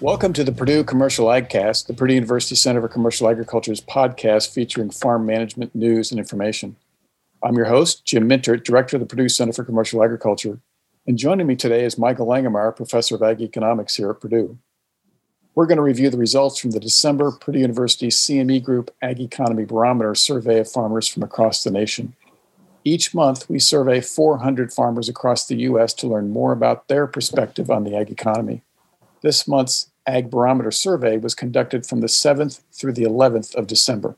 Welcome to the Purdue Commercial AgCast, the Purdue University Center for Commercial Agriculture's podcast featuring farm management news and information. I'm your host, Jim Mintert, Director of the Purdue Center for Commercial Agriculture. And joining me today is Michael Langemeier, Professor of Ag Economics here at Purdue. We're going to review the results from the December Purdue University CME Group Ag Economy Barometer survey of farmers from across the nation. Each month, we survey 400 farmers across the U.S. to learn more about their perspective on the ag economy. This month's Ag Barometer survey was conducted from the 7th through the 11th of December.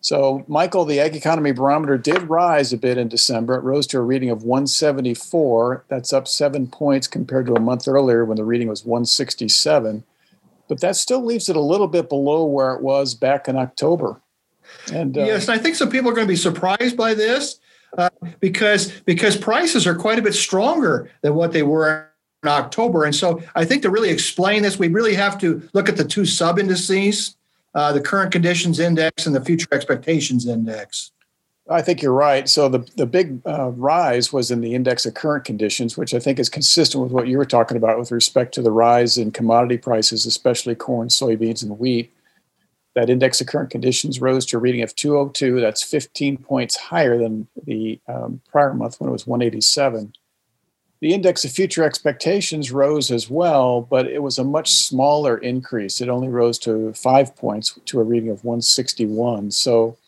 So, Michael, the Ag Economy Barometer did rise a bit in December. It rose to a reading of 174. That's up seven points compared to a month earlier when the reading was 167. But that still leaves it a little bit below where it was back in October. And uh, yes, I think some people are going to be surprised by this uh, because because prices are quite a bit stronger than what they were in October. And so I think to really explain this, we really have to look at the two sub indices, uh, the current conditions index and the future expectations index. I think you're right. So the the big uh, rise was in the index of current conditions, which I think is consistent with what you were talking about with respect to the rise in commodity prices, especially corn, soybeans, and wheat. That index of current conditions rose to a reading of 202. That's 15 points higher than the um, prior month when it was 187. The index of future expectations rose as well, but it was a much smaller increase. It only rose to five points to a reading of 161. So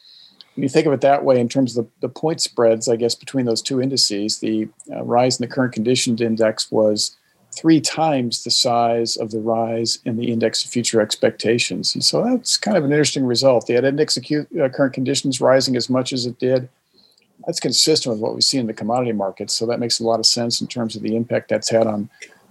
when you think of it that way, in terms of the, the point spreads, I guess, between those two indices, the uh, rise in the current conditions index was three times the size of the rise in the index of future expectations. And so that's kind of an interesting result. The index of uh, current conditions rising as much as it did that's consistent with what we see in the commodity markets. So that makes a lot of sense in terms of the impact that's had on.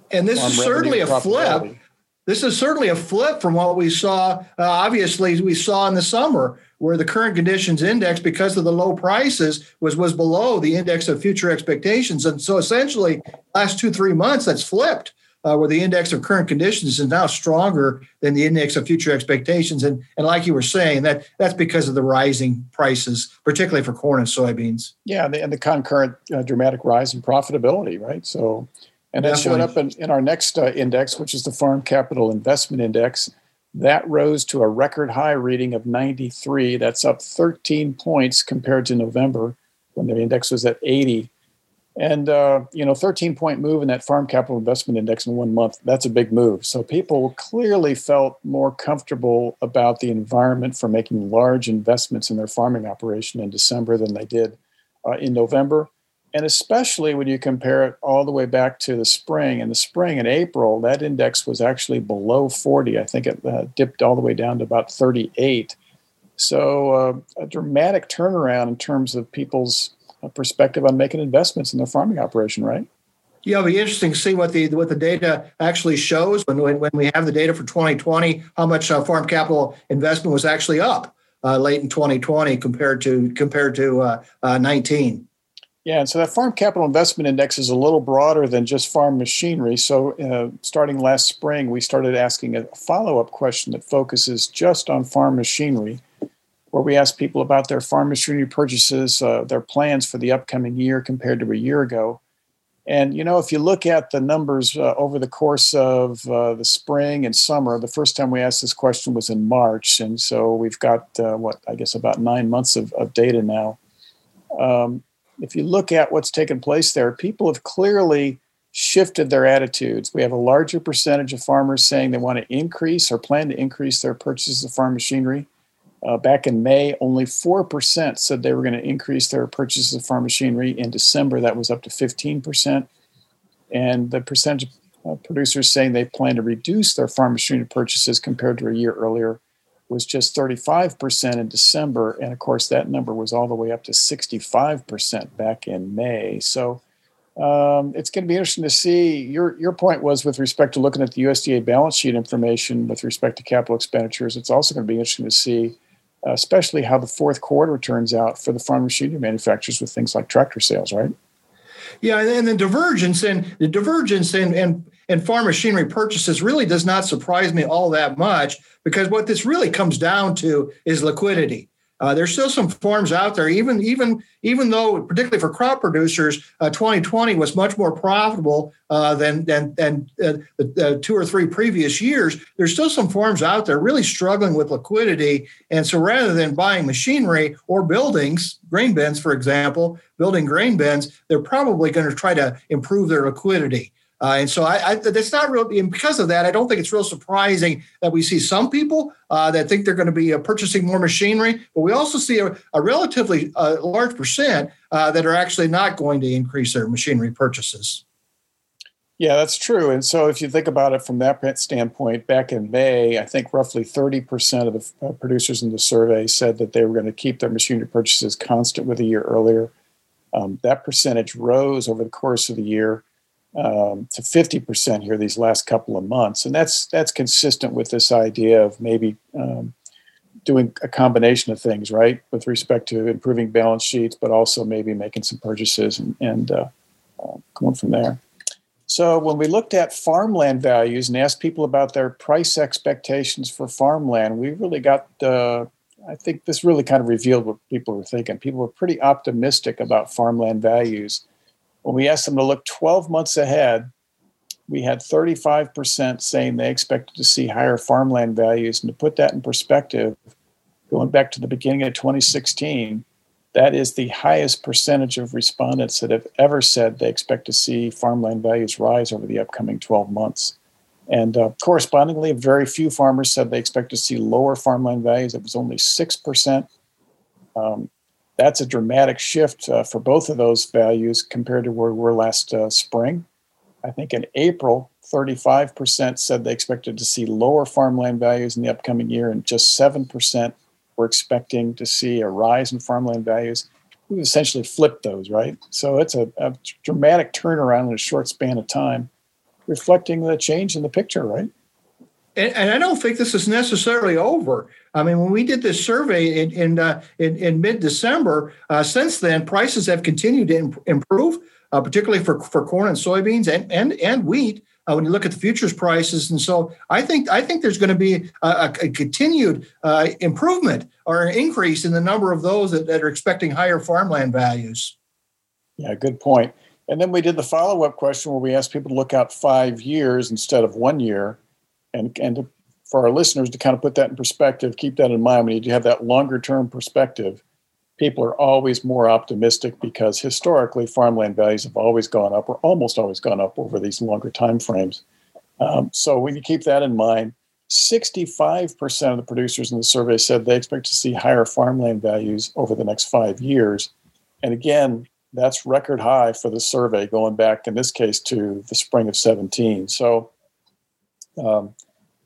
And this is certainly a flip. This is certainly a flip from what we saw. Uh, obviously, we saw in the summer where the current conditions index, because of the low prices, was was below the index of future expectations. And so, essentially, last two three months, that's flipped uh, where the index of current conditions is now stronger than the index of future expectations. And, and like you were saying, that that's because of the rising prices, particularly for corn and soybeans. Yeah, and the, and the concurrent uh, dramatic rise in profitability, right? So, and that showed up in, in our next uh, index, which is the Farm Capital Investment Index. That rose to a record high reading of 93. That's up 13 points compared to November when the index was at 80. And uh, you know, 13 point move in that farm capital investment index in one month, that's a big move. So people clearly felt more comfortable about the environment for making large investments in their farming operation in December than they did uh, in November. And especially when you compare it all the way back to the spring. In the spring in April, that index was actually below 40. I think it uh, dipped all the way down to about 38. So uh, a dramatic turnaround in terms of people's perspective on making investments in their farming operation, right? Yeah, it'll be interesting to see what the what the data actually shows when when, when we have the data for 2020, how much uh, farm capital investment was actually up uh, late in 2020 compared to compared to uh, uh 19. Yeah, and so that farm capital investment index is a little broader than just farm machinery. So, uh, starting last spring, we started asking a follow up question that focuses just on farm machinery where we asked people about their farm machinery purchases, uh, their plans for the upcoming year compared to a year ago. And you know, if you look at the numbers uh, over the course of uh, the spring and summer, the first time we asked this question was in March, and so we've got uh, what I guess about nine months of, of data now. Um, if you look at what's taken place there, people have clearly shifted their attitudes. We have a larger percentage of farmers saying they want to increase or plan to increase their purchases of farm machinery. Uh, back in May, only 4% said they were going to increase their purchases of farm machinery. In December, that was up to 15%. And the percentage of producers saying they plan to reduce their farm machinery purchases compared to a year earlier was just 35% in December. And of course, that number was all the way up to 65% back in May. So um, it's going to be interesting to see. Your, your point was with respect to looking at the USDA balance sheet information with respect to capital expenditures. It's also going to be interesting to see uh, Uh, especially how the fourth quarter turns out for the farm machinery manufacturers with things like tractor sales, right? Yeah, and the divergence and the divergence in, in, in farm machinery purchases really does not surprise me all that much because what this really comes down to is liquidity. Uh, there's still some farms out there, even even even though, particularly for crop producers, uh, 2020 was much more profitable uh, than than than uh, the two or three previous years. There's still some farms out there really struggling with liquidity, and so rather than buying machinery or buildings, grain bins, for example, building grain bins, they're probably going to try to improve their liquidity. Uh, and so I, I, that's not real. and because of that, I don't think it's real surprising that we see some people uh, that think they're going to be uh, purchasing more machinery, but we also see a, a relatively uh, large percent uh, that are actually not going to increase their machinery purchases. Yeah, that's true. And so if you think about it from that standpoint, back in May, I think roughly 30% of the uh, producers in the survey said that they were going to keep their machinery purchases constant with a year earlier. Um, that percentage rose over the course of the year um, to 50% here these last couple of months. And that's that's consistent with this idea of maybe um, doing a combination of things, right, with respect to improving balance sheets, but also maybe making some purchases and, and uh, uh, going from there. So when we looked at farmland values and asked people about their price expectations for farmland, we really got uh, I think this really kind of revealed what people were thinking. People were pretty optimistic about farmland values when we asked them to look 12 months ahead, we had 35% saying they expected to see higher farmland values. And to put that in perspective, going back to the beginning of 2016, that is the highest percentage of respondents that have ever said they expect to see farmland values rise over the upcoming 12 months. And uh, correspondingly, very few farmers said they expect to see lower farmland values. It was only 6%. Um, that's a dramatic shift uh, for both of those values compared to where we were last uh, spring. I think in April, 35% said they expected to see lower farmland values in the upcoming year, and just 7% were expecting to see a rise in farmland values. We've essentially flipped those, right? So it's a, a dramatic turnaround in a short span of time, reflecting the change in the picture, right? and, and, I don't think this is necessarily over. I mean, when we did this survey in in, uh, in, in mid December, uh, since then prices have continued to imp- improve, uh, particularly for, for corn and soybeans and and and wheat. Uh, when you look at the futures prices, and so I think I think there's going to be a, a continued uh, improvement or an increase in the number of those that, that are expecting higher farmland values. Yeah, good point. And then we did the follow up question where we asked people to look out five years instead of one year and and to, for our listeners to kind of put that in perspective, keep that in mind when you have that longer term perspective. People are always more optimistic because historically farmland values have always gone up or almost always gone up over these longer time frames. Um, so when you keep that in mind, 65% of the producers in the survey said they expect to see higher farmland values over the next five years. And again, that's record high for the survey going back in this case to the spring of 17. So um,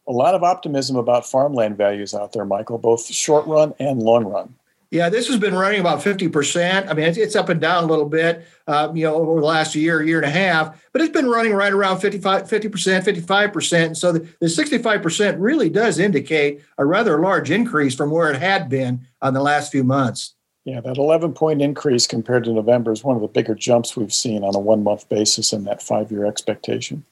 a lot of optimism about farmland values out there, Michael, both short run and long run. Yeah, this has been running about 50%. I mean, it's, it's up and down a little bit, uh, you know, over the last year, year and a half, but it's been running right around 55, 50%, 55%. So the, the 65% really does indicate a rather large increase from where it had been on the last few months. Yeah, that 11 point increase compared to November is one of the bigger jumps we've seen on a one month basis in that five year expectation.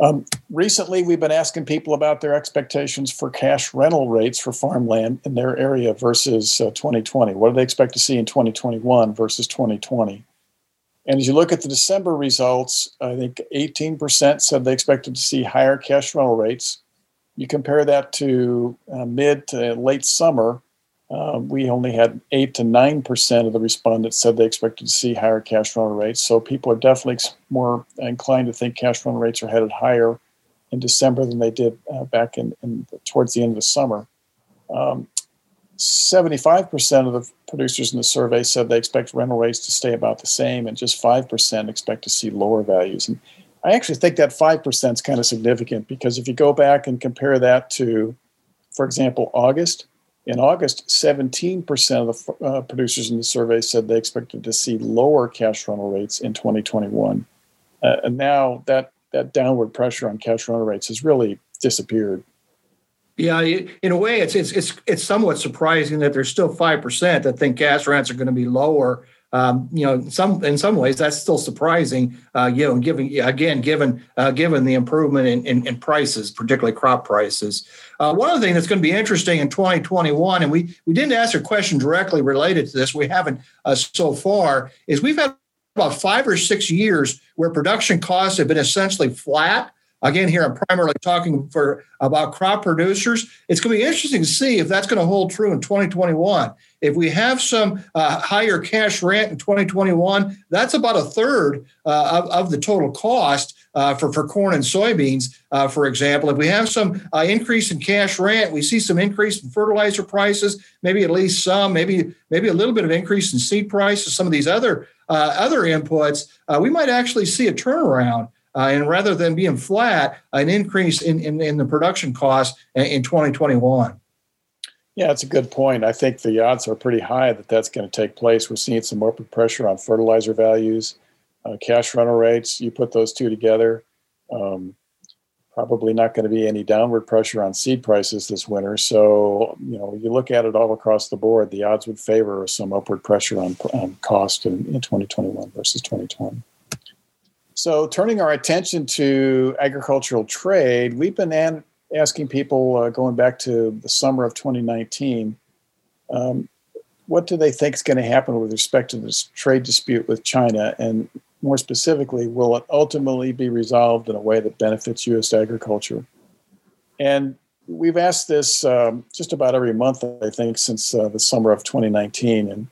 Um, recently, we've been asking people about their expectations for cash rental rates for farmland in their area versus uh, 2020. What do they expect to see in 2021 versus 2020? And as you look at the December results, I think 18% said they expected to see higher cash rental rates. You compare that to uh, mid to late summer, uh, we only had 8 to 9% of the respondents said they expected to see higher cash rental rates. So people are definitely more inclined to think cash rental rates are headed higher in December than they did uh, back in, in, towards the end of the summer. Um, 75% of the producers in the survey said they expect rental rates to stay about the same, and just 5% expect to see lower values. And I actually think that 5% is kind of significant because if you go back and compare that to, for example, August, in August, 17% of the uh, producers in the survey said they expected to see lower cash rental rates in 2021. Uh, and now that, that downward pressure on cash rental rates has really disappeared. Yeah, in a way, it's it's it's it's somewhat surprising that there's still five percent that think cash rents are going to be lower um, you know, some in some ways that's still surprising. Uh, you know, given again, given uh, given the improvement in, in, in, prices, particularly crop prices. Uh, one other thing that's going to be interesting in 2021, and we we didn't ask a question directly related to this. We haven't uh, so far. Is we've had about five or six years where production costs have been essentially flat Again, here I'm primarily talking for about crop producers. It's going to be interesting to see if that's going to hold true in 2021. If we have some uh, higher cash rent in 2021, that's about a third uh, of, of, the total cost uh, for, for corn and soybeans, uh, for example. If we have some uh, increase in cash rent, we see some increase in fertilizer prices, maybe at least some, maybe maybe a little bit of increase in seed prices, some of these other uh, other inputs, we might actually see a turnaround. Uh, and rather than being flat, an increase in, in, in the production cost in, in 2021. Yeah, that's a good point. I think the odds are pretty high that that's going to take place. We're seeing some upward pressure on fertilizer values, uh, cash rental rates. You put those two together, um, probably not going to be any downward pressure on seed prices this winter. So, you know, you look at it all across the board, the odds would favor some upward pressure on, on cost in, in 2021 versus 2020. So, turning our attention to agricultural trade, we've been asking people uh, going back to the summer of 2019 um, what do they think is going to happen with respect to this trade dispute with China? And more specifically, will it ultimately be resolved in a way that benefits U.S. agriculture? And we've asked this um, just about every month, I think, since uh, the summer of 2019. And,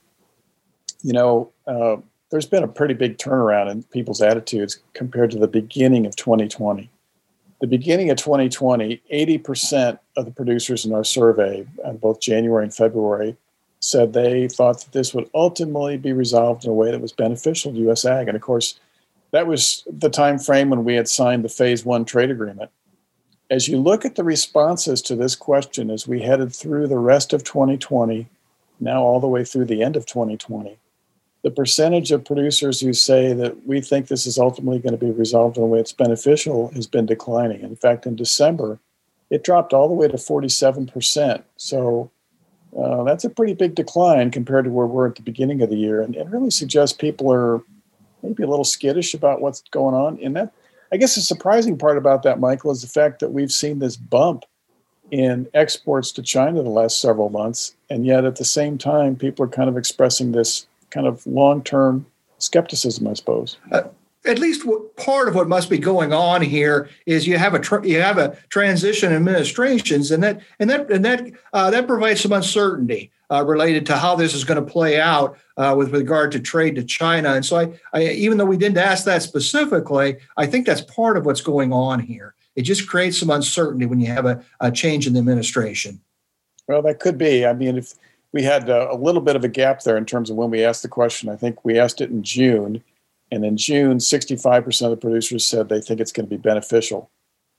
you know, uh, there's been a pretty big turnaround in people's attitudes compared to the beginning of 2020. The beginning of 2020, 80% of the producers in our survey, in both January and February, said they thought that this would ultimately be resolved in a way that was beneficial to U.S. ag. And of course, that was the time frame when we had signed the Phase One trade agreement. As you look at the responses to this question as we headed through the rest of 2020, now all the way through the end of 2020, the percentage of producers who say that we think this is ultimately going to be resolved in a way that's beneficial has been declining. In fact, in December, it dropped all the way to 47%. So uh, that's a pretty big decline compared to where we're at the beginning of the year. And it really suggests people are maybe a little skittish about what's going on. And that, I guess, the surprising part about that, Michael, is the fact that we've seen this bump in exports to China the last several months. And yet at the same time, people are kind of expressing this kind of long term skepticism, I suppose. Uh, at least part of what must be going on here is you have a tr- you have a transition administrations, and that and that and that uh, that provides some uncertainty uh, related to how this is going to play out uh, with regard to trade to China. And so, I, I, even though we didn't ask that specifically, I think that's part of what's going on here. It just creates some uncertainty when you have a, a change in the administration. Well, that could be. I mean, if we had a, a, little bit of a gap there in terms of when we asked the question. I think we asked it in June, and in June, 65% of the producers said they think it's going to be beneficial.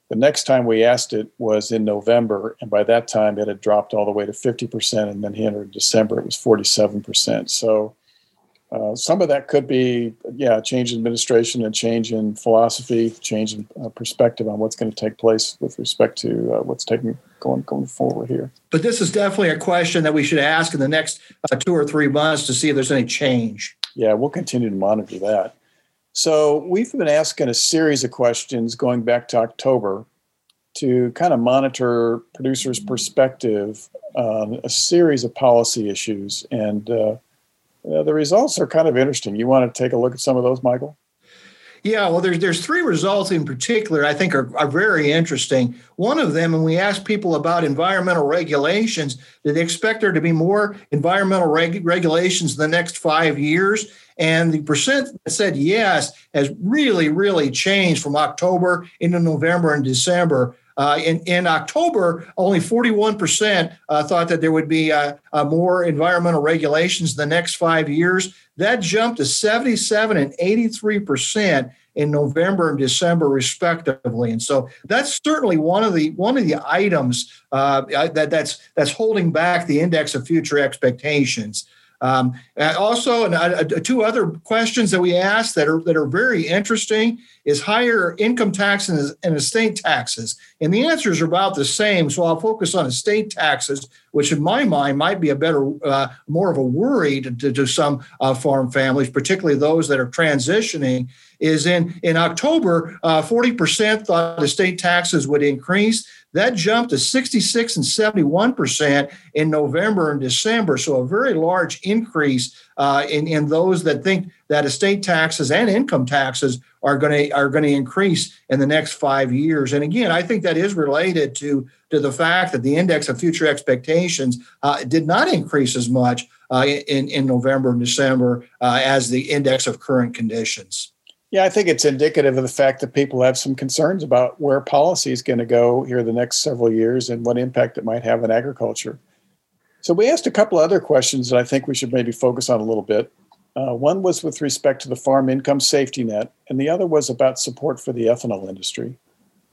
The next time we asked it was in November, and by that time it had dropped all the way to 50%, and then here in December it was 47%. So uh, some of that could be, yeah, change in administration and change in philosophy, change in uh, perspective on what's going to take place with respect to uh, what's taking going going forward here. But this is definitely a question that we should ask in the next uh, two or three months to see if there's any change. Yeah, we'll continue to monitor that. So we've been asking a series of questions going back to October to kind of monitor producers' perspective on a series of policy issues and uh, the results are kind of interesting. You want to take a look at some of those, Michael? Yeah, well, there's there's three results in particular I think are, are very interesting. One of them, when we asked people about environmental regulations, did they expect there to be more environmental reg- regulations in the next five years? And the percent that said yes has really, really changed from October into November and December. Uh, in, in October, only 41% uh, thought that there would be uh, uh, more environmental regulations in the next five years. That jumped to 77 and 83% in November and December, respectively. And so that's certainly one of the one of the items uh, that that's that's holding back the index of future expectations. Um, also, and uh, two other questions that we asked that are that are very interesting is higher income tax and, estate taxes, and the answers are about the same. So I'll focus on estate taxes, which in my mind might be a better, uh, more of a worry to, to, to some uh, farm families, particularly those that are transitioning. Is in in October, uh, forty percent thought estate taxes would increase. That jumped to 66 and 71% in November and December. So a very large increase uh, in, in those that think that estate taxes and income taxes are going to are going to increase in the next five years. And again, I think that is related to to the fact that the index of future expectations uh, did not increase as much uh, in in November and December uh, as the index of current conditions. Yeah, I think it's indicative of the fact that people have some concerns about where policy is going to go here the next several years and what impact it might have on agriculture. So we asked a couple other questions that I think we should maybe focus on a little bit. Uh, one was with respect to the farm income safety net, and the other was about support for the ethanol industry.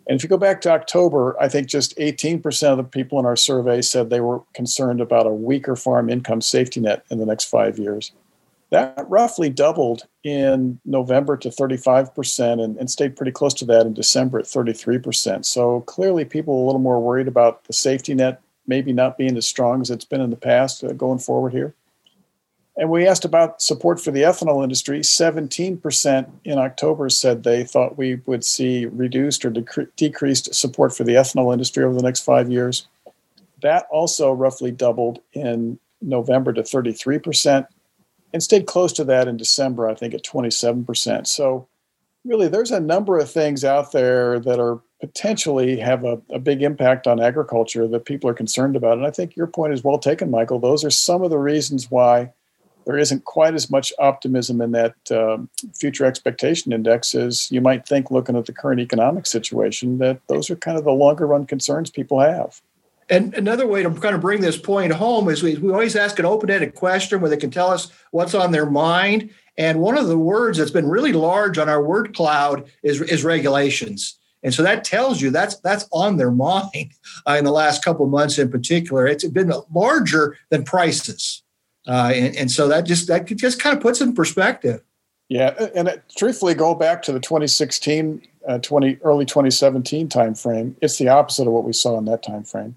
And if you go back to October, I think just 18% of the people in our survey said they were concerned about a weaker farm income safety net in the next five years. That roughly doubled in November to 35% and, and stayed pretty close to that in December at 33%. So clearly, people are a little more worried about the safety net maybe not being as strong as it's been in the past uh, going forward here. And we asked about support for the ethanol industry. 17% in October said they thought we would see reduced or decre- decreased support for the ethanol industry over the next five years. That also roughly doubled in November to 33% and stayed close to that in December, I think at 27%. So, really, there's a number of things out there that are potentially have a, a, big impact on agriculture that people are concerned about. And I think your point is well taken, Michael. Those are some of the reasons why there isn't quite as much optimism in that um, future expectation index as you might think looking at the current economic situation, that those are kind of the longer run concerns people have. And another way to kind of bring this point home is we, we always ask an open-ended question where they can tell us what's on their mind. And one of the words that's been really large on our word cloud is, is regulations. And so that tells you that's that's on their mind uh, in the last couple months in particular. It's been larger than prices. Uh, and, and, so that just that just kind of puts in perspective. Yeah, and it, truthfully, go back to the 2016, uh, 20 early 2017 timeframe. It's the opposite of what we saw in that time frame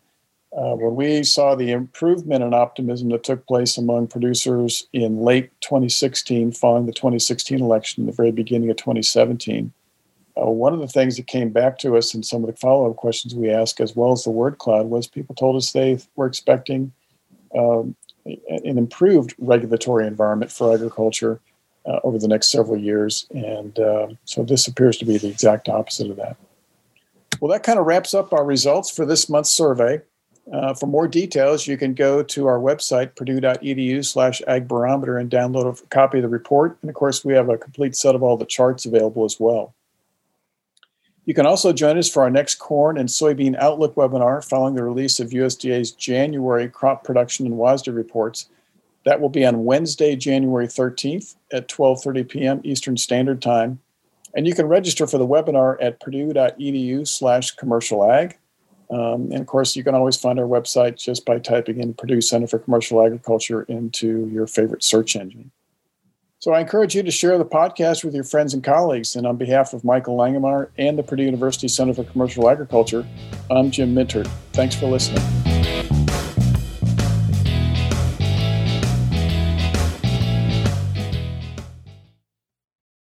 uh, when we saw the improvement in optimism that took place among producers in late 2016, following the 2016 election, the very beginning of 2017, uh, one of the things that came back to us in some of the follow up questions we asked, as well as the word cloud, was people told us they were expecting um, an improved regulatory environment for agriculture uh, over the next several years. And uh, so this appears to be the exact opposite of that. Well, that kind of wraps up our results for this month's survey. Uh, for more details, you can go to our website, purdue.edu slash agbarometer, and download a copy of the report. And of course, we have a complete set of all the charts available as well. You can also join us for our next corn and soybean outlook webinar following the release of USDA's January crop production and WASDE reports. That will be on Wednesday, January 13th at 12:30 p.m. Eastern Standard Time. And you can register for the webinar at purdue.edu slash commercial ag. Um, and of course, you can always find our website just by typing in Purdue Center for Commercial Agriculture into your favorite search engine. So I encourage you to share the podcast with your friends and colleagues. And on behalf of Michael Langemeier and the Purdue University Center for Commercial Agriculture, I'm Jim Mintert. Thanks for listening.